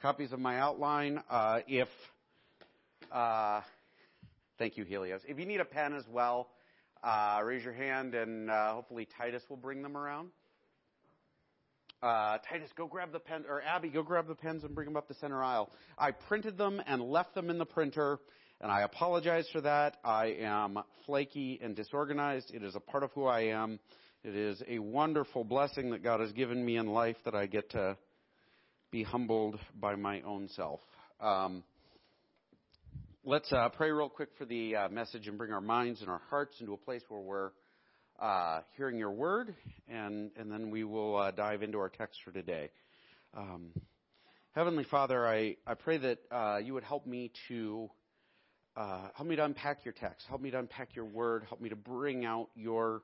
copies of my outline. Uh, if uh, thank you, Helios. If you need a pen as well, uh, raise your hand, and uh, hopefully Titus will bring them around. Uh, Titus, go grab the pen, or Abby, go grab the pens and bring them up the center aisle. I printed them and left them in the printer, and I apologize for that. I am flaky and disorganized. It is a part of who I am. It is a wonderful blessing that God has given me in life that I get to be humbled by my own self. Um, let's uh, pray real quick for the uh, message and bring our minds and our hearts into a place where we're uh, hearing your word, and, and then we will uh, dive into our text for today. Um, Heavenly Father, I, I pray that uh, you would help me to uh, help me to unpack your text, help me to unpack your word, help me to bring out your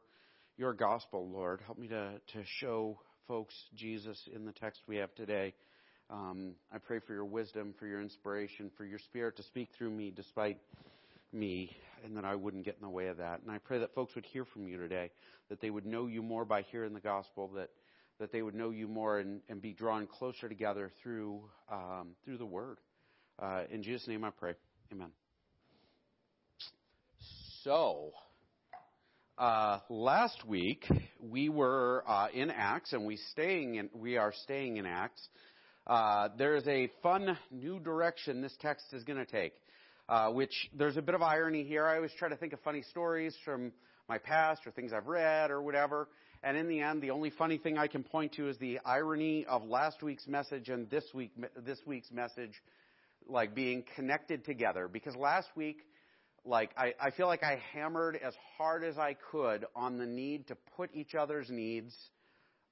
your gospel, Lord. Help me to to show folks Jesus in the text we have today. Um, I pray for your wisdom, for your inspiration, for your spirit to speak through me despite me, and that I wouldn't get in the way of that. And I pray that folks would hear from you today, that they would know you more by hearing the gospel, that that they would know you more and, and be drawn closer together through um, through the word. Uh, in Jesus' name, I pray. Amen. So. Uh, last week we were uh, in Acts, and we staying in, we are staying in Acts. Uh, there is a fun new direction this text is going to take, uh, which there's a bit of irony here. I always try to think of funny stories from my past or things I've read or whatever. And in the end, the only funny thing I can point to is the irony of last week's message and this week this week's message, like being connected together. Because last week, like I, I feel like I hammered as hard as I could on the need to put each other's needs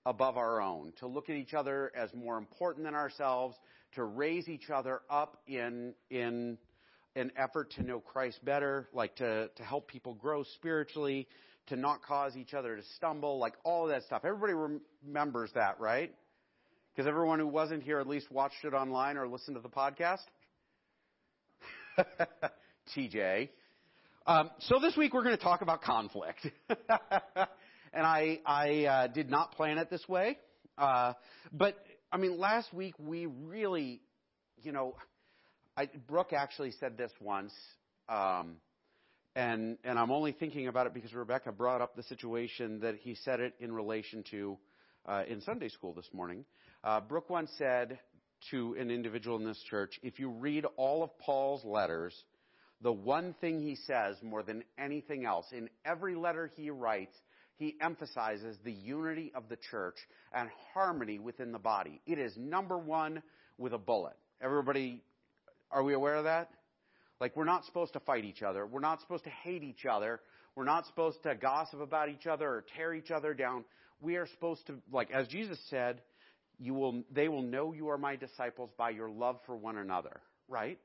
above our own, to look at each other as more important than ourselves, to raise each other up in, in an effort to know Christ better, like to, to help people grow spiritually, to not cause each other to stumble, like all of that stuff. Everybody remembers that, right? Because everyone who wasn't here at least watched it online or listened to the podcast. TJ. Um, so this week we're going to talk about conflict. and I, I uh, did not plan it this way. Uh, but I mean, last week we really, you know, I, Brooke actually said this once, um, and and I'm only thinking about it because Rebecca brought up the situation that he said it in relation to uh, in Sunday school this morning. Uh, Brooke once said to an individual in this church, if you read all of Paul's letters, the one thing he says more than anything else in every letter he writes he emphasizes the unity of the church and harmony within the body. It is number one with a bullet. Everybody, are we aware of that? Like, we're not supposed to fight each other. We're not supposed to hate each other. We're not supposed to gossip about each other or tear each other down. We are supposed to, like, as Jesus said, you will, they will know you are my disciples by your love for one another, right?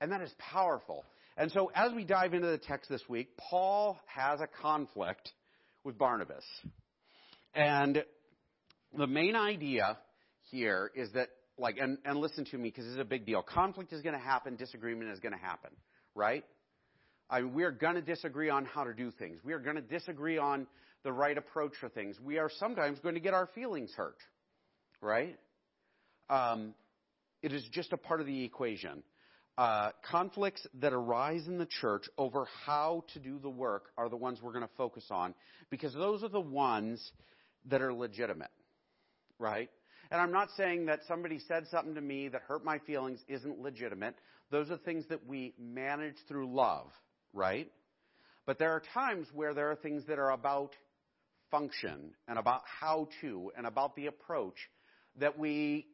And that is powerful. And so as we dive into the text this week, Paul has a conflict with Barnabas. And the main idea here is that, like, and, and listen to me because this is a big deal. Conflict is going to happen, disagreement is going to happen, right? I mean, we are going to disagree on how to do things. We are going to disagree on the right approach for things. We are sometimes going to get our feelings hurt, right? Um, it is just a part of the equation uh, conflicts that arise in the church over how to do the work are the ones we're going to focus on because those are the ones that are legitimate, right? And I'm not saying that somebody said something to me that hurt my feelings isn't legitimate. Those are things that we manage through love, right? But there are times where there are things that are about function and about how to and about the approach that we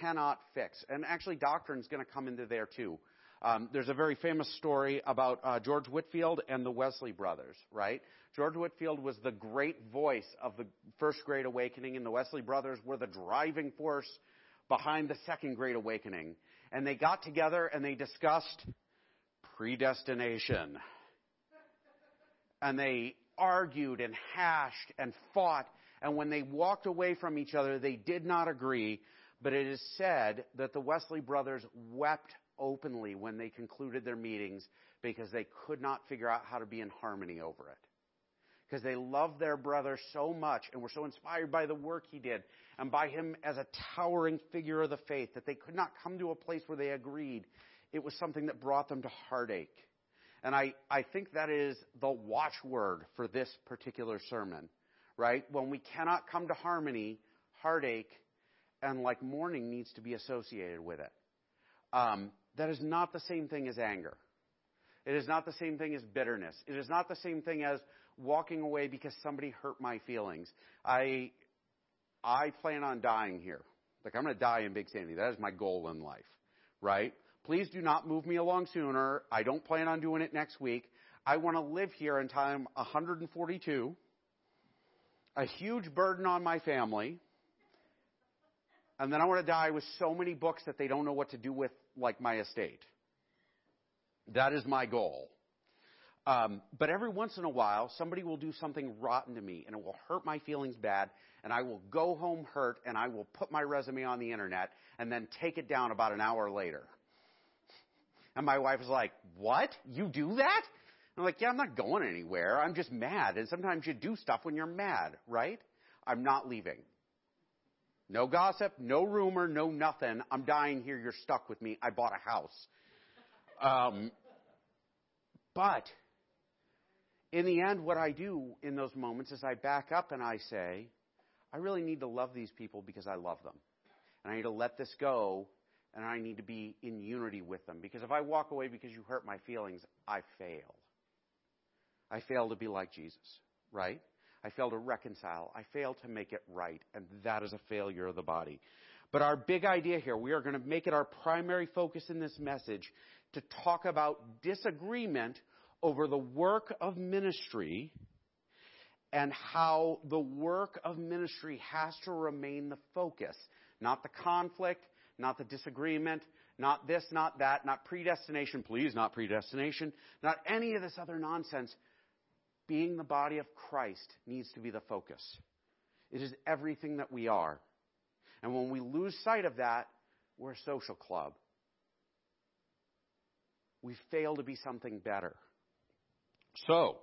cannot fix. And actually, doctrine is going to come into there too. Um, there's a very famous story about uh, George Whitefield and the Wesley brothers, right? George Whitefield was the great voice of the First Great Awakening, and the Wesley brothers were the driving force behind the Second Great Awakening. And they got together and they discussed predestination. And they argued and hashed and fought. And when they walked away from each other, they did not agree but it is said that the Wesley brothers wept openly when they concluded their meetings because they could not figure out how to be in harmony over it. Because they loved their brother so much and were so inspired by the work he did. and by him as a towering figure of the faith, that they could not come to a place where they agreed. It was something that brought them to heartache. And I, I think that is the watchword for this particular sermon, right? When we cannot come to harmony, heartache and like mourning needs to be associated with it. Um, that is not the same thing as anger. It is not the same thing as bitterness. It is not the same thing as walking away because somebody hurt my feelings. I, I plan on dying here. Like I'm going to die in Big Sandy. That is my goal in life, right? Please do not move me along sooner. I don't plan on doing it next week. I want to live here until I'm 142. A huge burden on my family. And then I want to die with so many books that they don't know what to do with, like my estate. That is my goal. Um, but every once in a while, somebody will do something rotten to me, and it will hurt my feelings bad, and I will go home hurt, and I will put my resume on the internet, and then take it down about an hour later. And my wife is like, What? You do that? I'm like, Yeah, I'm not going anywhere. I'm just mad. And sometimes you do stuff when you're mad, right? I'm not leaving. No gossip, no rumor, no nothing. I'm dying here. You're stuck with me. I bought a house. Um, but in the end, what I do in those moments is I back up and I say, I really need to love these people because I love them. And I need to let this go and I need to be in unity with them. Because if I walk away because you hurt my feelings, I fail. I fail to be like Jesus, right? I fail to reconcile. I fail to make it right. And that is a failure of the body. But our big idea here, we are going to make it our primary focus in this message to talk about disagreement over the work of ministry and how the work of ministry has to remain the focus, not the conflict, not the disagreement, not this, not that, not predestination, please, not predestination, not any of this other nonsense being the body of Christ needs to be the focus. It is everything that we are. And when we lose sight of that, we're a social club. We fail to be something better. So,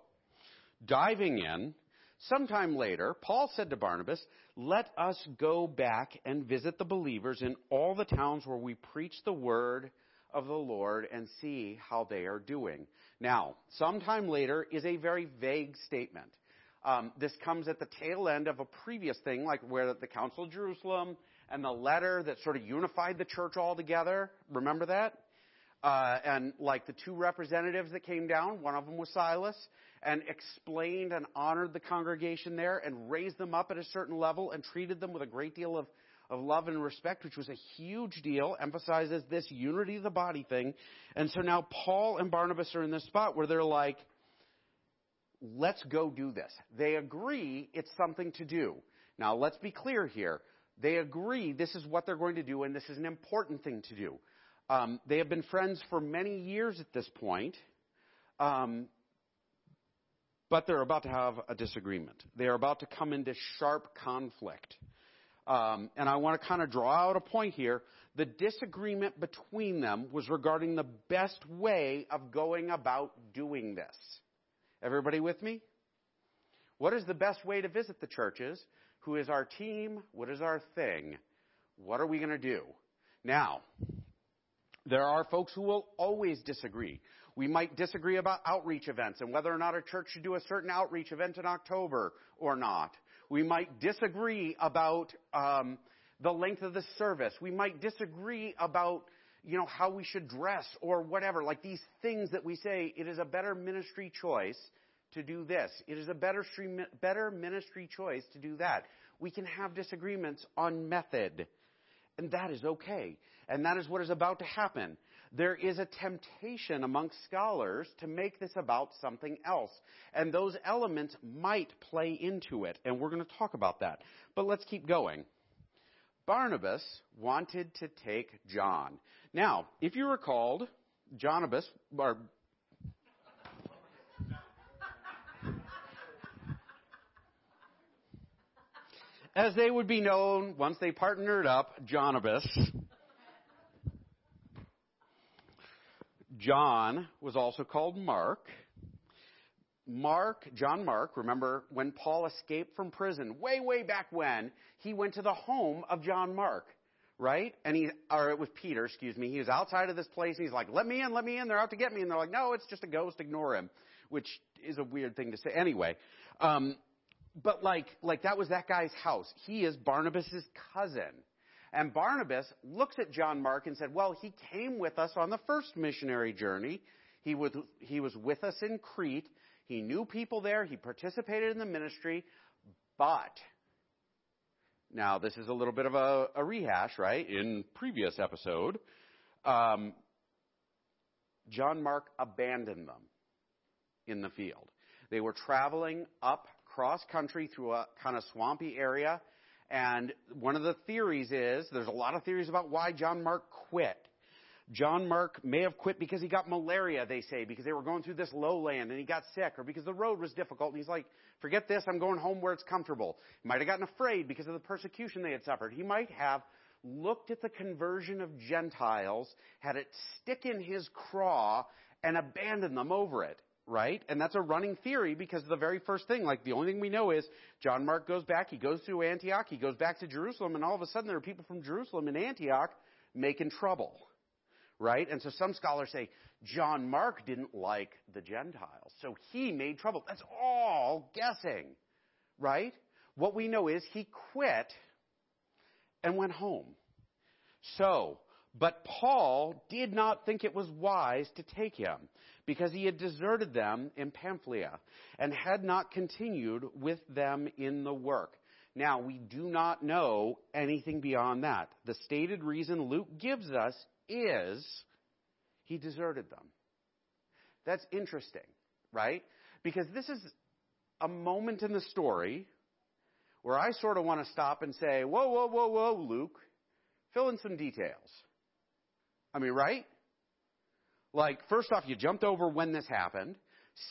diving in, sometime later, Paul said to Barnabas, Let us go back and visit the believers in all the towns where we preach the word of the Lord and see how they are doing. Now, sometime later is a very vague statement. Um, this comes at the tail end of a previous thing, like where the Council of Jerusalem and the letter that sort of unified the church all together. Remember that? Uh, and like the two representatives that came down, one of them was Silas, and explained and honored the congregation there and raised them up at a certain level and treated them with a great deal of of love and respect, which was a huge deal, emphasizes this unity of the body thing. And so now Paul and Barnabas are in this spot where they're like, let's go do this. They agree it's something to do. Now let's be clear here. They agree this is what they're going to do and this is an important thing to do. Um, they have been friends for many years at this point. Um, but they're about to have a disagreement. They are about to come into sharp conflict. Um, and I want to kind of draw out a point here. The disagreement between them was regarding the best way of going about doing this. Everybody with me? What is the best way to visit the churches? Who is our team? What is our thing? What are we going to do? Now, there are folks who will always disagree. We might disagree about outreach events and whether or not a church should do a certain outreach event in October or not. We might disagree about um, the length of the service. We might disagree about you know how we should dress or whatever. Like these things that we say, it is a better ministry choice to do this. It is a better better ministry choice to do that. We can have disagreements on method, and that is okay. And that is what is about to happen there is a temptation amongst scholars to make this about something else. And those elements might play into it. And we're going to talk about that. But let's keep going. Barnabas wanted to take John. Now, if you recalled, Johnabas, or as they would be known once they partnered up, Johnabas, John was also called Mark. Mark, John Mark, remember when Paul escaped from prison, way, way back when, he went to the home of John Mark, right? And he, or it was Peter, excuse me. He was outside of this place and he's like, let me in, let me in. They're out to get me. And they're like, no, it's just a ghost. Ignore him, which is a weird thing to say. Anyway, um, but like, like that was that guy's house. He is Barnabas's cousin. And Barnabas looks at John Mark and said, well, he came with us on the first missionary journey. He was, he was with us in Crete. He knew people there. He participated in the ministry. But, now this is a little bit of a, a rehash, right? In previous episode, um, John Mark abandoned them in the field. They were traveling up cross country through a kind of swampy area. And one of the theories is there's a lot of theories about why John Mark quit. John Mark may have quit because he got malaria, they say, because they were going through this lowland and he got sick, or because the road was difficult. And he's like, forget this, I'm going home where it's comfortable. He might have gotten afraid because of the persecution they had suffered. He might have looked at the conversion of Gentiles, had it stick in his craw, and abandoned them over it right? And that's a running theory because the very first thing, like the only thing we know is John Mark goes back, he goes through Antioch, he goes back to Jerusalem, and all of a sudden there are people from Jerusalem and Antioch making trouble right? And so some scholars say John Mark didn't like the Gentiles, so he made trouble. That's all guessing, right? What we know is he quit and went home. So, but Paul did not think it was wise to take him because he had deserted them in Pamphylia and had not continued with them in the work. Now, we do not know anything beyond that. The stated reason Luke gives us is he deserted them. That's interesting, right? Because this is a moment in the story where I sort of want to stop and say, whoa, whoa, whoa, whoa, Luke, fill in some details. I mean, right? Like, first off, you jumped over when this happened.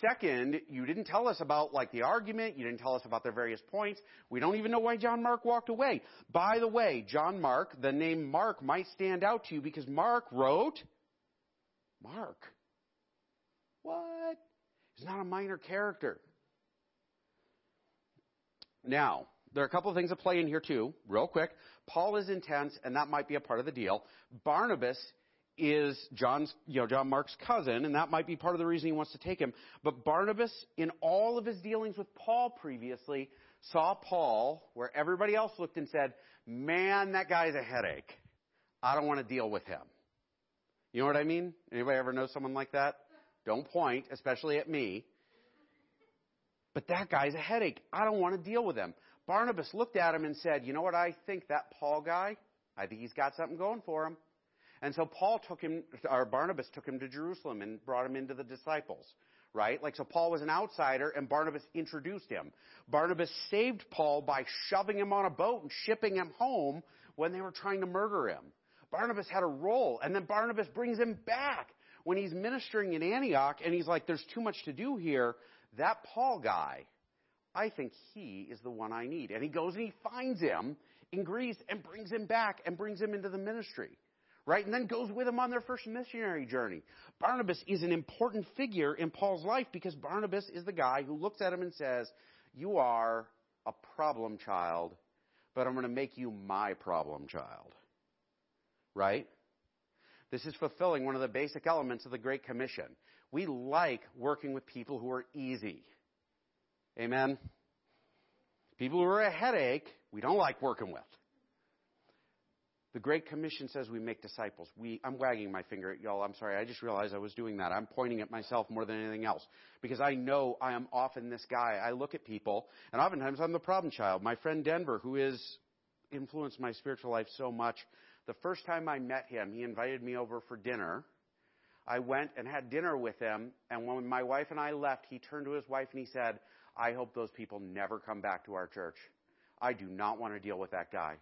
Second, you didn't tell us about like the argument. You didn't tell us about their various points. We don't even know why John Mark walked away. By the way, John Mark, the name Mark might stand out to you because Mark wrote Mark. What? He's not a minor character. Now, there are a couple of things that play in here too, real quick. Paul is intense, and that might be a part of the deal. Barnabas is John's, you know, John Mark's cousin, and that might be part of the reason he wants to take him. But Barnabas, in all of his dealings with Paul previously, saw Paul where everybody else looked and said, man, that guy's a headache. I don't want to deal with him. You know what I mean? Anybody ever know someone like that? Don't point, especially at me. But that guy's a headache. I don't want to deal with him. Barnabas looked at him and said, you know what I think that Paul guy, I think he's got something going for him. And so Paul took him, or Barnabas took him to Jerusalem and brought him into the disciples. Right? Like, so Paul was an outsider and Barnabas introduced him. Barnabas saved Paul by shoving him on a boat and shipping him home when they were trying to murder him. Barnabas had a role, and then Barnabas brings him back when he's ministering in Antioch, and he's like, there's too much to do here. That Paul guy, I think he is the one I need. And he goes and he finds him in Greece and brings him back and brings him into the ministry right? And then goes with him on their first missionary journey. Barnabas is an important figure in Paul's life because Barnabas is the guy who looks at him and says, You are a problem child, but I'm going to make you my problem child. Right? This is fulfilling one of the basic elements of the Great Commission. We like working with people who are easy. Amen? People who are a headache, we don't like working with. The Great Commission says we make disciples. We, I'm wagging my finger at y'all. I'm sorry. I just realized I was doing that. I'm pointing at myself more than anything else because I know I am often this guy. I look at people and oftentimes I'm the problem child. My friend Denver, who has influenced my spiritual life so much, the first time I met him, he invited me over for dinner. I went and had dinner with him, and when my wife and I left, he turned to his wife and he said, I hope those people never come back to our church. I do not want to deal with that guy.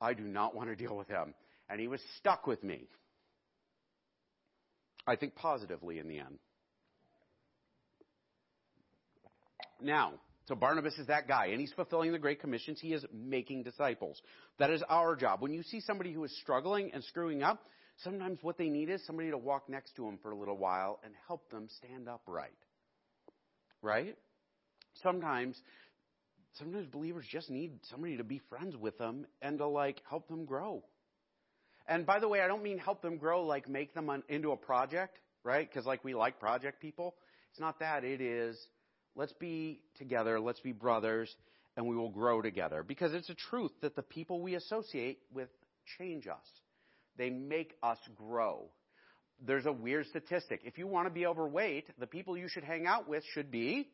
I do not want to deal with him. And he was stuck with me. I think positively in the end. Now, so Barnabas is that guy, and he's fulfilling the Great Commissions. He is making disciples. That is our job. When you see somebody who is struggling and screwing up, sometimes what they need is somebody to walk next to them for a little while and help them stand upright. right? Sometimes sometimes believers just need somebody to be friends with them and to like help them grow. And by the way, I don't mean help them grow like make them on, into a project, right? Because like we like project people. It's not that. It is let's be together, let's be brothers, and we will grow together. Because it's a truth that the people we associate with change us. They make us grow. There's a weird statistic. If you want to be overweight, the people you should hang out with should be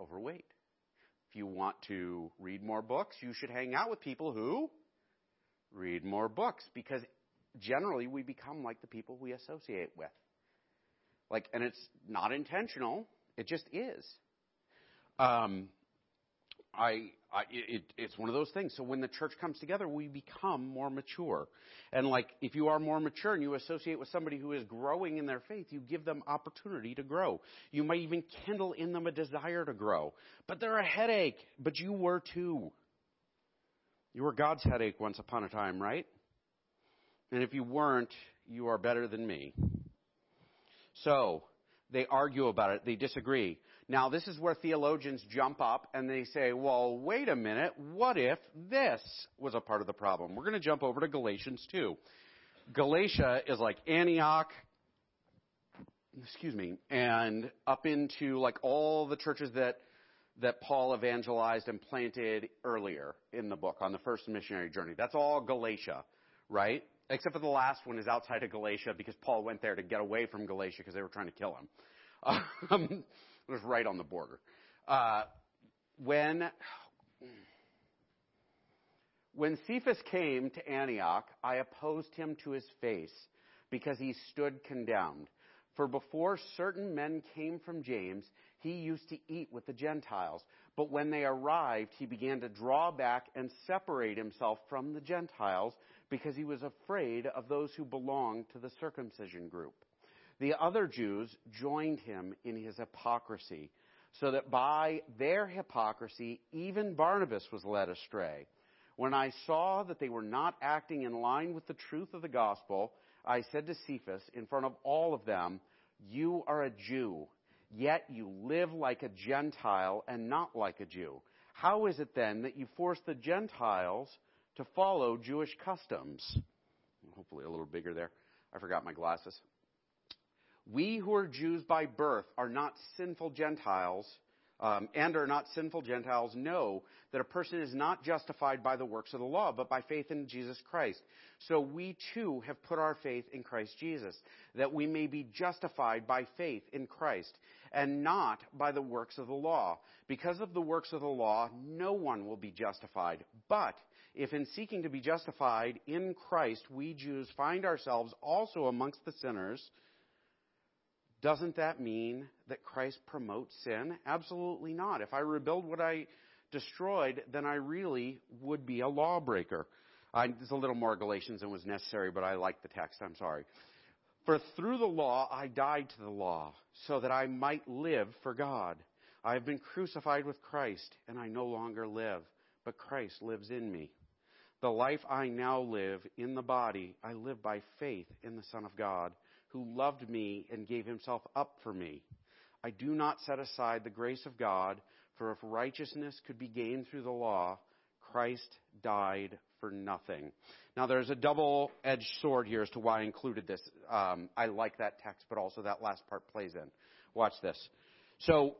overweight. If you want to read more books, you should hang out with people who read more books because generally we become like the people we associate with. Like, and it's not intentional. It just is. Um, I, I it, it's one of those things. So when the church comes together, we become more mature. And like, if you are more mature and you associate with somebody who is growing in their faith, you give them opportunity to grow. You might even kindle in them a desire to grow. But they're a headache. But you were too. You were God's headache once upon a time, right? And if you weren't, you are better than me. So, they argue about it. They disagree. Now, this is where theologians jump up and they say, well, wait a minute. What if this was a part of the problem? We're going to jump over to Galatians 2. Galatia is like Antioch, excuse me, and up into like all the churches that that Paul evangelized and planted earlier in the book on the first missionary journey. That's all Galatia, right? Except for the last one is outside of Galatia because Paul went there to get away from Galatia because they were trying to kill him. Um, it was right on the border. Uh, when when Cephas came to Antioch, I opposed him to his face because he stood condemned. For before certain men came from James, he used to eat with the Gentiles. But when they arrived, he began to draw back and separate himself from the Gentiles because he was afraid of those who belonged to the circumcision group. The other Jews joined him in his hypocrisy, so that by their hypocrisy, even Barnabas was led astray. When I saw that they were not acting in line with the truth of the gospel, I said to Cephas in front of all of them, You are a Jew yet you live like a Gentile and not like a Jew. How is it then that you force the Gentiles to follow Jewish customs? Hopefully, a little bigger there. I forgot my glasses. We who are Jews by birth are not sinful Gentiles um, and are not sinful Gentiles know that a person is not justified by the works of the law, but by faith in Jesus Christ. So we too have put our faith in Christ Jesus, that we may be justified by faith in Christ, and not by the works of the law. Because of the works of the law, no one will be justified. But if in seeking to be justified in Christ, we Jews find ourselves also amongst the sinners, doesn't that mean that Christ promotes sin? Absolutely not. If I rebuild what I destroyed, then I really would be a lawbreaker. I, there's a little more Galatians than was necessary, but I like the text. I'm sorry. For through the law I died to the law, so that I might live for God. I have been crucified with Christ, and I no longer live, but Christ lives in me. The life I now live in the body, I live by faith in the Son of God who loved me and gave himself up for me. I do not set aside the grace of God, for if righteousness could be gained through the law, Christ died for nothing. Now, there's a double edged sword here as to why I included this. Um, I like that text, but also that last part plays in. Watch this. So,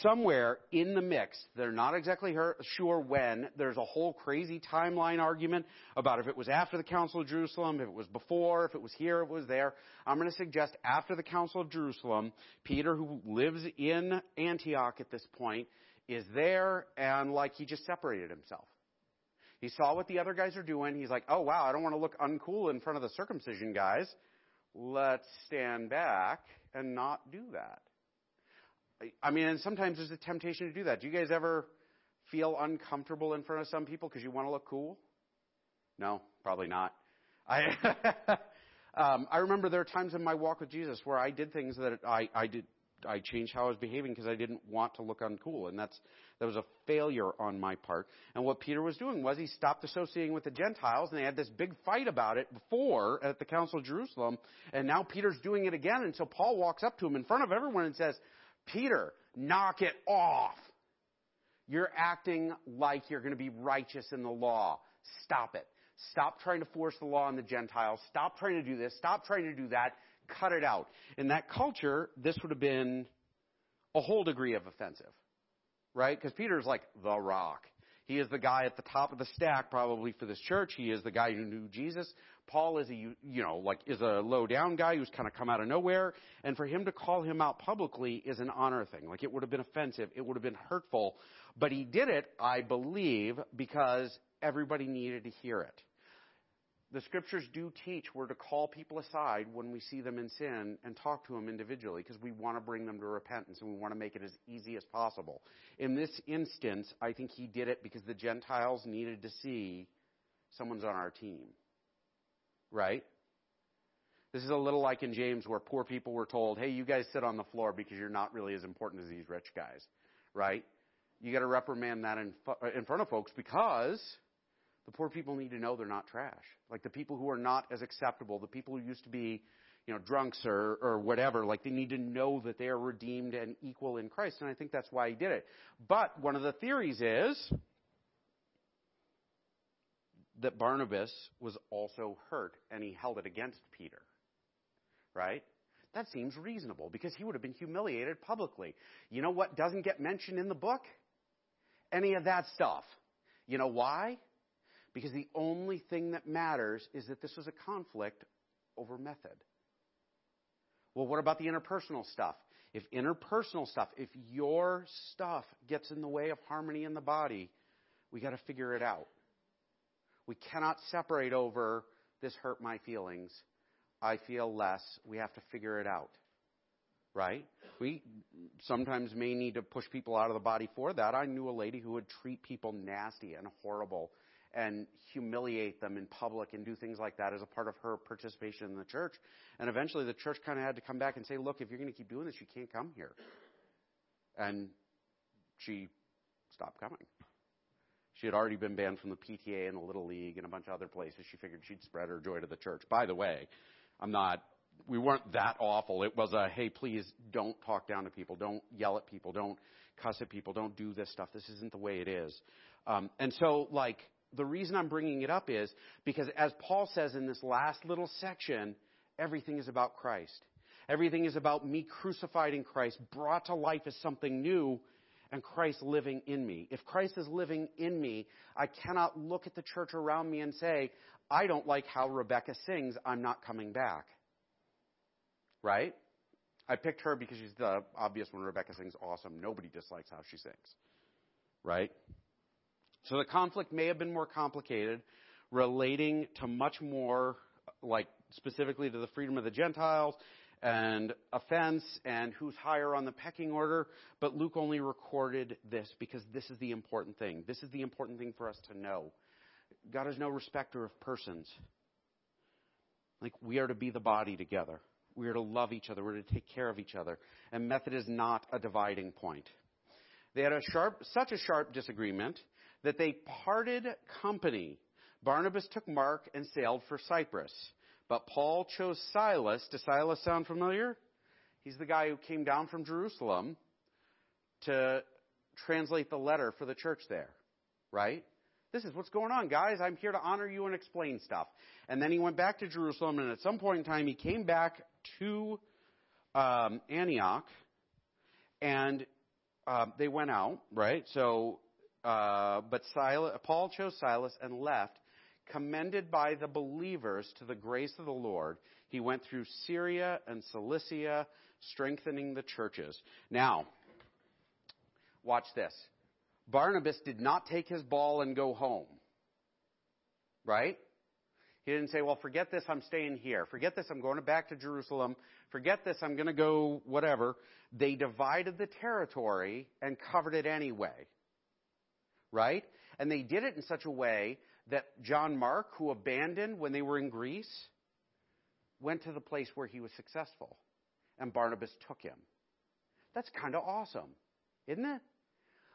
somewhere in the mix, they're not exactly sure when, there's a whole crazy timeline argument about if it was after the Council of Jerusalem, if it was before, if it was here, it was there. I'm going to suggest after the Council of Jerusalem, Peter, who lives in Antioch at this point, is there and like he just separated himself. He saw what the other guys are doing. He's like, oh wow, I don't want to look uncool in front of the circumcision guys. Let's stand back and not do that. I mean, and sometimes there's a temptation to do that. Do you guys ever feel uncomfortable in front of some people because you want to look cool? No, probably not. I um, I remember there are times in my walk with Jesus where I did things that I I did I changed how I was behaving because I didn't want to look uncool, and that's that was a failure on my part. And what Peter was doing was he stopped associating with the Gentiles, and they had this big fight about it before at the Council of Jerusalem, and now Peter's doing it again. And so Paul walks up to him in front of everyone and says, Peter, knock it off. You're acting like you're going to be righteous in the law. Stop it. Stop trying to force the law on the Gentiles. Stop trying to do this. Stop trying to do that. Cut it out. In that culture, this would have been a whole degree of offensive, right? Because Peter's like the rock. He is the guy at the top of the stack probably for this church. He is the guy who knew Jesus. Paul is a, you know, like is a low down guy who's kind of come out of nowhere. And for him to call him out publicly is an honor thing. Like it would have been offensive. It would have been hurtful. But he did it, I believe, because everybody needed to hear it the scriptures do teach we're to call people aside when we see them in sin and talk to them individually because we want to bring them to repentance and we want to make it as easy as possible. In this instance, I think he did it because the Gentiles needed to see someone's on our team. Right? This is a little like in James where poor people were told, hey, you guys sit on the floor because you're not really as important as these rich guys. Right? You got to reprimand that in, in front of folks because the poor people need to know they're not trash. Like the people who are not as acceptable, the people who used to be, you know, drunks or, or whatever, like they need to know that they are redeemed and equal in Christ. And I think that's why he did it. But one of the theories is that Barnabas was also hurt and he held it against Peter. Right? That seems reasonable because he would have been humiliated publicly. You know what doesn't get mentioned in the book? Any of that stuff. You know why? Because the only thing that matters is that this was a conflict over method. Well, what about the interpersonal stuff? If interpersonal stuff, if your stuff gets in the way of harmony in the body, we got to figure it out. We cannot separate over this hurt my feelings. I feel less. We have to figure it out. Right? We sometimes may need to push people out of the body for that. I knew a lady who would treat people nasty and horrible and humiliate them in public and do things like that as a part of her participation in the church. And eventually the church kind of had to come back and say, look, if you're going to keep doing this, you can't come here. And she stopped coming. She had already been banned from the PTA and the Little League and a bunch of other places. She figured she'd spread her joy to the church. By the way, I'm not, we weren't that awful. It was a, hey, please don't talk down to people. Don't yell at people. Don't cuss at people. Don't do this stuff. This isn't the way it is. Um, and so, like, the reason I'm bringing it up is because as Paul says in this last little section, everything is about Christ. Everything is about me crucified in Christ, brought to life as something new, and Christ living in me. If Christ is living in me, I cannot look at the church around me and say, I don't like how Rebecca sings, I'm not coming back. Right? I picked her because she's the obvious one. Rebecca sings awesome. Nobody dislikes how she sings. Right? So the conflict may have been more complicated, relating to much more, like specifically to the freedom of the Gentiles and offense and who's higher on the pecking order. But Luke only recorded this because this is the important thing. This is the important thing for us to know. God is no respecter of persons. Like we are to be the body together. We are to love each other. We're to take care of each other. And method is not a dividing point. They had a sharp, such a sharp disagreement that they parted company. Barnabas took Mark and sailed for Cyprus. But Paul chose Silas. Does Silas sound familiar? He's the guy who came down from Jerusalem to translate the letter for the church there. Right? This is what's going on, guys. I'm here to honor you and explain stuff. And then he went back to Jerusalem, and at some point in time, he came back to um, Antioch, and uh, they went out, right? So uh, but Silas, Paul chose Silas and left, commended by the believers to the grace of the Lord. He went through Syria and Cilicia, strengthening the churches. Now, watch this. Barnabas did not take his ball and go home. Right? He didn't say, well, forget this, I'm staying here. Forget this, I'm going back to Jerusalem. Forget this, I'm going to go whatever. They divided the territory and covered it anyway right? And they did it in such a way that John Mark, who abandoned when they were in Greece, went to the place where he was successful. And Barnabas took him. That's kind of awesome, isn't it?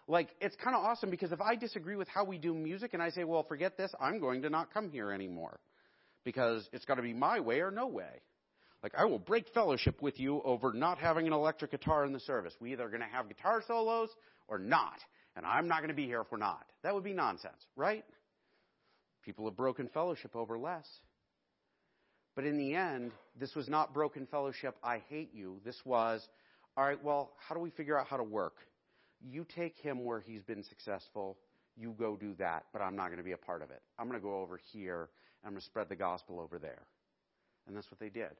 Like, it's kind of awesome because if I disagree with how we do music and I say, well, forget this, I'm going to not come here anymore. Because it's got to be my way or no way. Like, I will break fellowship with you over not having an electric guitar in the service. We either are going to have guitar solos or not. And I'm not going to be here if we're not. That would be nonsense, right? People have broken fellowship over less. But in the end, this was not broken fellowship, I hate you. This was, all right, well, how do we figure out how to work? You take him where he's been successful. You go do that, but I'm not going to be a part of it. I'm going to go over here. And I'm going to spread the gospel over there. And that's what they did.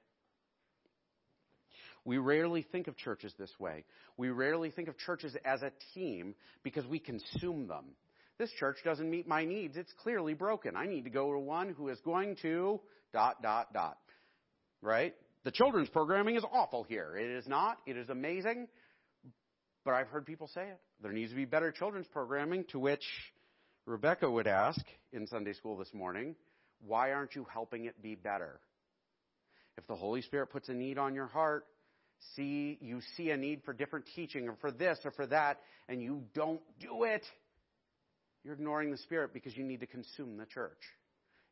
We rarely think of churches this way. We rarely think of churches as a team because we consume them. This church doesn't meet my needs. It's clearly broken. I need to go to one who is going to dot, dot, dot. Right? The children's programming is awful here. It is not. It is amazing. But I've heard people say it. There needs to be better children's programming, to which Rebecca would ask in Sunday school this morning, why aren't you helping it be better? If the Holy Spirit puts a need on your heart, see you see a need for different teaching or for this or for that, and you don't do it, you're ignoring the Spirit because you need to consume the church.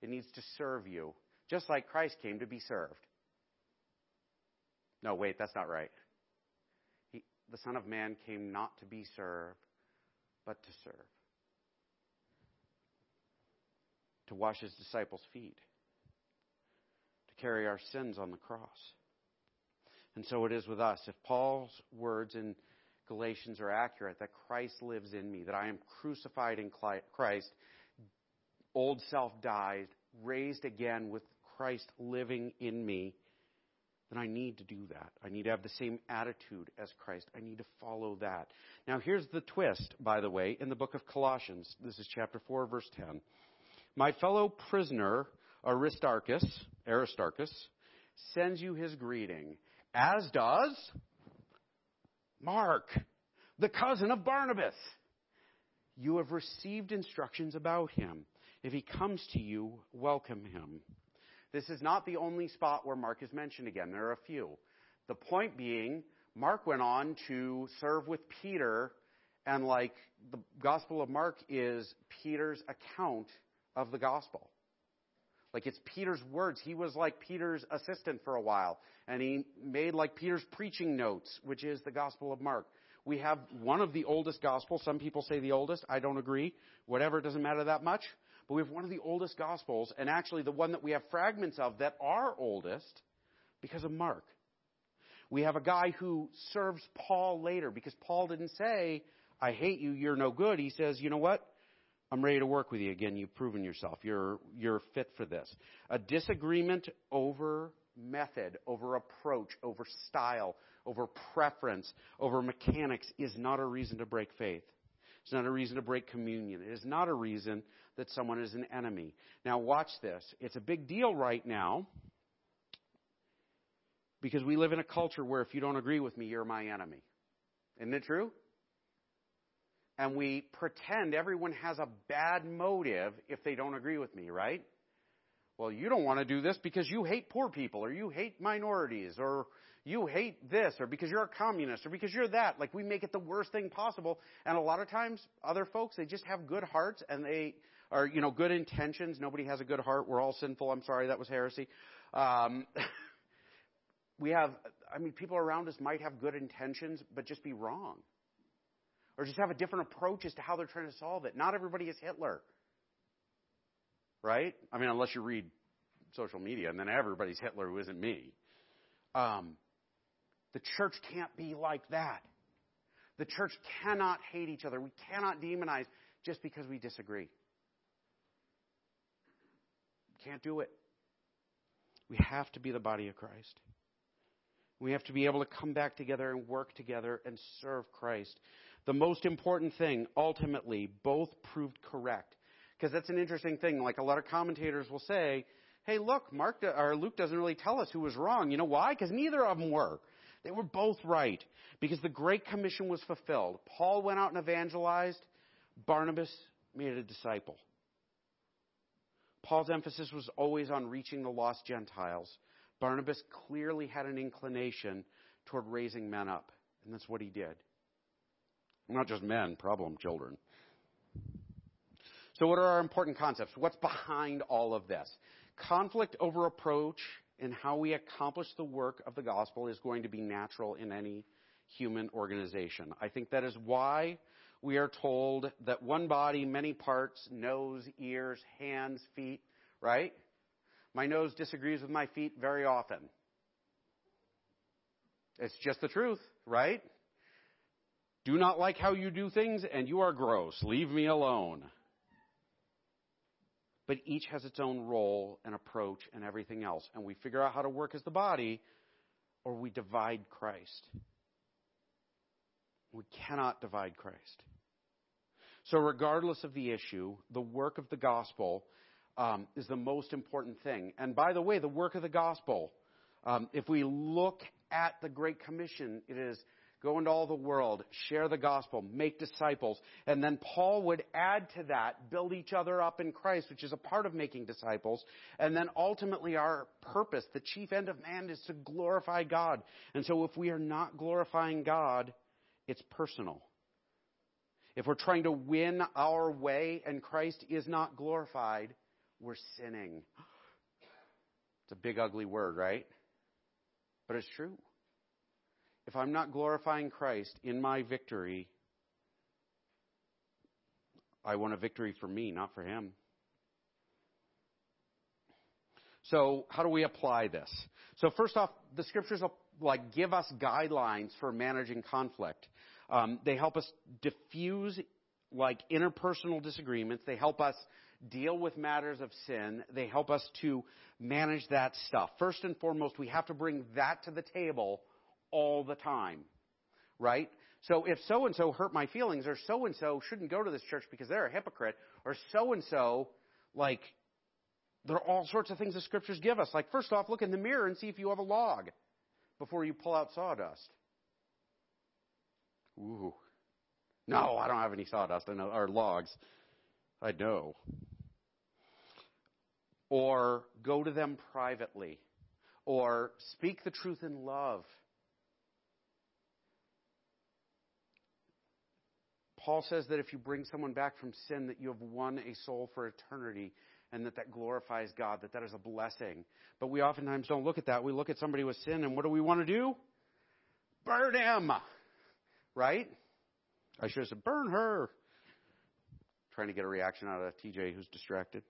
It needs to serve you, just like Christ came to be served. No, wait, that's not right. He, the Son of Man came not to be served, but to serve. To wash his disciples' feet. To carry our sins on the cross. And so it is with us. If Paul's words in Galatians are accurate, that Christ lives in me, that I am crucified in Christ, old self died, raised again with Christ living in me, then I need to do that. I need to have the same attitude as Christ. I need to follow that. Now, here's the twist, by the way, in the book of Colossians. This is chapter 4, verse 10. My fellow prisoner, Aristarchus, Aristarchus, sends you his greeting, as does Mark, the cousin of Barnabas. You have received instructions about him. If he comes to you, welcome him. This is not the only spot where Mark is mentioned again. There are a few. The point being, Mark went on to serve with Peter, and like the Gospel of Mark is Peter's account of the Gospel. Like it's Peter's words. He was like Peter's assistant for a while, and he made like Peter's preaching notes, which is the Gospel of Mark. We have one of the oldest Gospels. Some people say the oldest. I don't agree. Whatever, it doesn't matter that much. But we have one of the oldest Gospels, and actually the one that we have fragments of that are oldest because of Mark. We have a guy who serves Paul later because Paul didn't say, I hate you, you're no good. He says, you know what? I'm ready to work with you again. You've proven yourself. You're, you're fit for this. A disagreement over method, over approach, over style, over preference, over mechanics is not a reason to break faith. It's not a reason to break communion. It is not a reason that someone is an enemy. Now, watch this. It's a big deal right now because we live in a culture where if you don't agree with me, you're my enemy. Isn't it true? And we pretend everyone has a bad motive if they don't agree with me, right? Well, you don't want to do this because you hate poor people or you hate minorities or you hate this or because you're a communist or because you're that. Like we make it the worst thing possible. And a lot of times other folks, they just have good hearts and they are, you know, good intentions. Nobody has a good heart. We're all sinful. I'm sorry. That was heresy. Um, we have, I mean, people around us might have good intentions, but just be wrong. Or just have a different approach as to how they're trying to solve it. Not everybody is Hitler. Right? I mean, unless you read social media, and then everybody's Hitler who isn't me. Um, the church can't be like that. The church cannot hate each other. We cannot demonize just because we disagree. Can't do it. We have to be the body of Christ. We have to be able to come back together and work together and serve Christ. The most important thing, ultimately, both proved correct. Because that's an interesting thing. Like a lot of commentators will say, hey, look, Mark or Luke doesn't really tell us who was wrong. You know why? Because neither of them were. They were both right because the Great Commission was fulfilled. Paul went out and evangelized. Barnabas made a disciple. Paul's emphasis was always on reaching the lost Gentiles. Barnabas clearly had an inclination toward raising men up, and that's what he did. Not just men, problem children. So, what are our important concepts? What's behind all of this? Conflict over approach and how we accomplish the work of the gospel is going to be natural in any human organization. I think that is why we are told that one body, many parts, nose, ears, hands, feet, right? My nose disagrees with my feet very often. It's just the truth, right? Do not like how you do things, and you are gross. Leave me alone. But each has its own role and approach and everything else. And we figure out how to work as the body, or we divide Christ. We cannot divide Christ. So, regardless of the issue, the work of the gospel um, is the most important thing. And by the way, the work of the gospel, um, if we look at the Great Commission, it is go into all the world, share the gospel, make disciples. And then Paul would add to that, build each other up in Christ, which is a part of making disciples. And then ultimately our purpose, the chief end of man is to glorify God. And so if we are not glorifying God, it's personal. If we're trying to win our way and Christ is not glorified, we're sinning. It's a big, ugly word, right? But it's true. If I'm not glorifying Christ in my victory, I want a victory for me, not for him. So, how do we apply this? So, first off, the scriptures like give us guidelines for managing conflict. Um, they help us diffuse like interpersonal disagreements. They help us deal with matters of sin. They help us to manage that stuff. First and foremost, we have to bring that to the table all the time, right? So if so and so hurt my feelings, or so and so shouldn't go to this church because they're a hypocrite, or so and so, like, there are all sorts of things the scriptures give us. Like, first off, look in the mirror and see if you have a log before you pull out sawdust. Ooh. No, I don't have any sawdust or logs. I know. Or go to them privately. Or speak the truth in love. Paul says that if you bring someone back from sin, that you have won a soul for eternity and that that glorifies God, that that is a blessing. But we oftentimes don't look at that. We look at somebody with sin and what do we want to do? Burn him! Right? I should have said, burn her. Trying to get a reaction out of TJ who's distracted.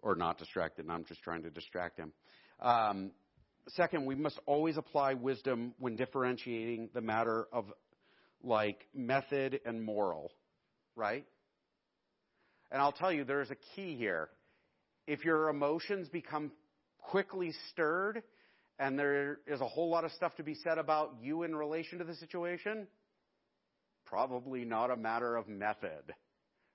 Or not distracted, and I'm just trying to distract him. Um, second, we must always apply wisdom when differentiating the matter of like method and moral, right? And I'll tell you, there's a key here. If your emotions become quickly stirred and there is a whole lot of stuff to be said about you in relation to the situation, probably not a matter of method,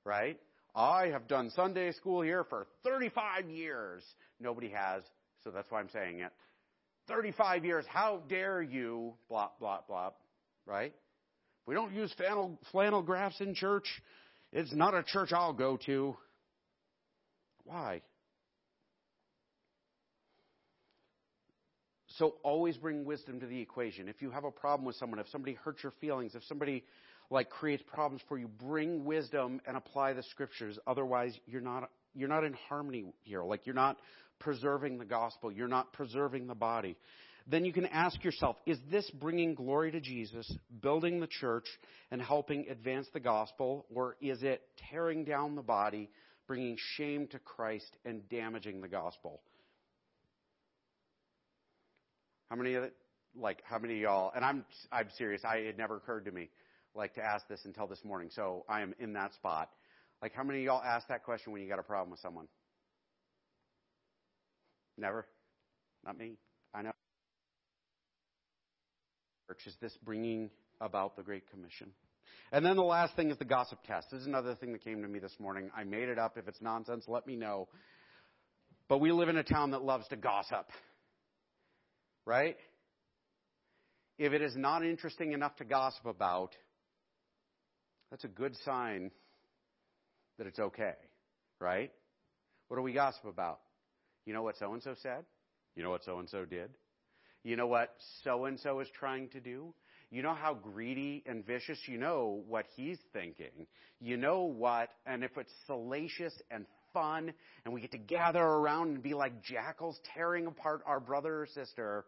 right? I have done Sunday school here for 35 years. Nobody has, so that's why I'm saying it. 35 years, how dare you, blah, blah, blah, right? We don't use flannel, flannel graphs in church. It's not a church I'll go to. Why? So always bring wisdom to the equation. If you have a problem with someone, if somebody hurts your feelings, if somebody like creates problems for you, bring wisdom and apply the scriptures. Otherwise, you're not you're not in harmony here. Like you're not preserving the gospel. You're not preserving the body then you can ask yourself, is this bringing glory to Jesus, building the church, and helping advance the gospel, or is it tearing down the body, bringing shame to Christ, and damaging the gospel? How many of it, like, how many of y'all, and I'm, I'm serious, I, it never occurred to me, like, to ask this until this morning, so I am in that spot. Like, how many of y'all ask that question when you got a problem with someone? Never? Not me. I know church is this bringing about the Great Commission. And then the last thing is the gossip test. This is another thing that came to me this morning. I made it up. If it's nonsense, let me know. But we live in a town that loves to gossip. Right? If it is not interesting enough to gossip about, that's a good sign that it's okay. Right? What do we gossip about? You know what so and so said? You know what so and so did? You know what so and so is trying to do? You know how greedy and vicious, you know what he's thinking. You know what, and if it's salacious and fun and we get to gather around and be like jackals tearing apart our brother or sister,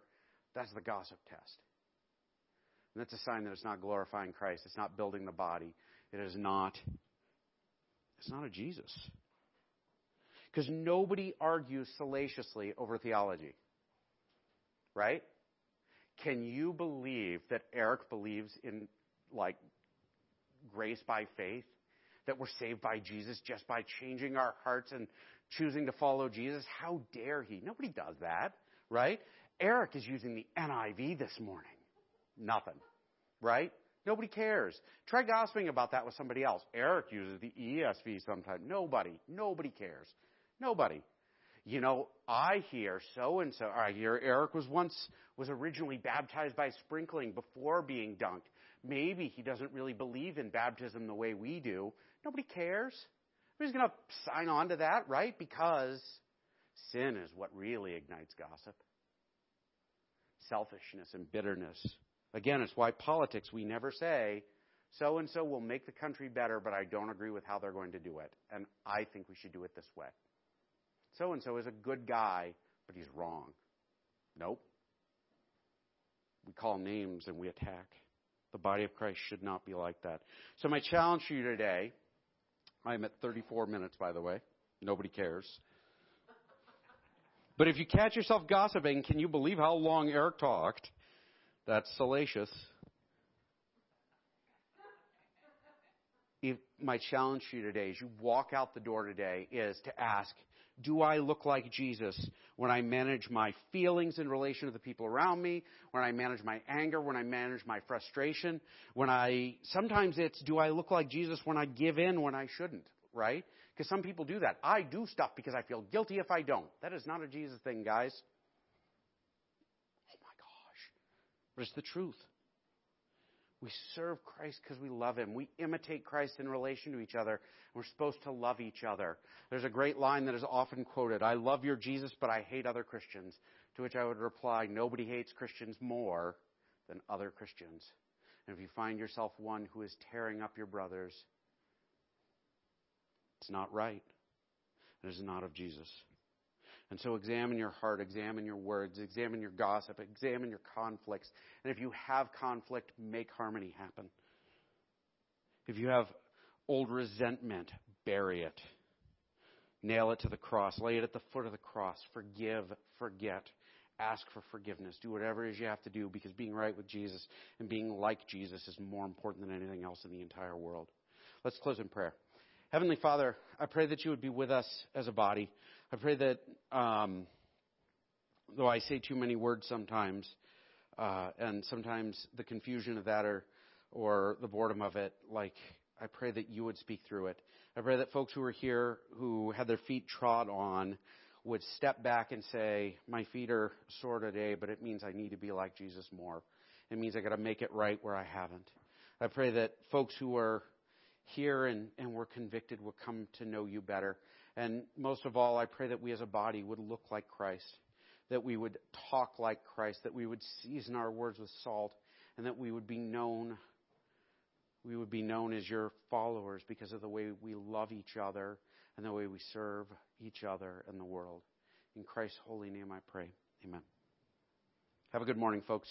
that's the gossip test. And that's a sign that it's not glorifying Christ. It's not building the body. It is not, it's not a Jesus. Because nobody argues salaciously over theology. Right? Can you believe that Eric believes in, like, grace by faith? That we're saved by Jesus just by changing our hearts and choosing to follow Jesus? How dare he? Nobody does that, right? Eric is using the NIV this morning. Nothing. Right? Nobody cares. Try gossiping about that with somebody else. Eric uses the ESV sometimes. Nobody. Nobody cares. Nobody. You know, I hear so and so. I hear Eric was once was originally baptized by sprinkling before being dunked. Maybe he doesn't really believe in baptism the way we do. Nobody cares. Nobody's going to sign on to that, right? Because sin is what really ignites gossip. Selfishness and bitterness. Again, it's why politics, we never say, so and so will make the country better, but I don't agree with how they're going to do it. And I think we should do it this way. So and so is a good guy, but he's wrong. Nope. We call names and we attack. The body of Christ should not be like that. So, my challenge for you today I'm at 34 minutes, by the way. Nobody cares. But if you catch yourself gossiping, can you believe how long Eric talked? That's salacious. If my challenge to you today, as you walk out the door today, is to ask, do I look like Jesus when I manage my feelings in relation to the people around me, when I manage my anger, when I manage my frustration, when I, sometimes it's, do I look like Jesus when I give in when I shouldn't, right? Because some people do that. I do stuff because I feel guilty if I don't. That is not a Jesus thing, guys. Oh my gosh. But it's the truth. We serve Christ because we love Him. We imitate Christ in relation to each other. We're supposed to love each other. There's a great line that is often quoted I love your Jesus, but I hate other Christians. To which I would reply nobody hates Christians more than other Christians. And if you find yourself one who is tearing up your brothers, it's not right. It is not of Jesus. And so examine your heart, examine your words, examine your gossip, examine your conflicts. And if you have conflict, make harmony happen. If you have old resentment, bury it. Nail it to the cross. Lay it at the foot of the cross. Forgive, forget. Ask for forgiveness. Do whatever it is you have to do because being right with Jesus and being like Jesus is more important than anything else in the entire world. Let's close in prayer. Heavenly Father, I pray that you would be with us as a body. I pray that, um, though I say too many words sometimes, uh, and sometimes the confusion of that or, or the boredom of it, like, I pray that you would speak through it. I pray that folks who are here who had their feet trod on would step back and say, My feet are sore today, but it means I need to be like Jesus more. It means I got to make it right where I haven't. I pray that folks who are here and, and were convicted will come to know you better. And most of all, I pray that we as a body would look like Christ, that we would talk like Christ, that we would season our words with salt, and that we would be known. We would be known as your followers because of the way we love each other and the way we serve each other and the world. In Christ's holy name I pray. Amen. Have a good morning, folks.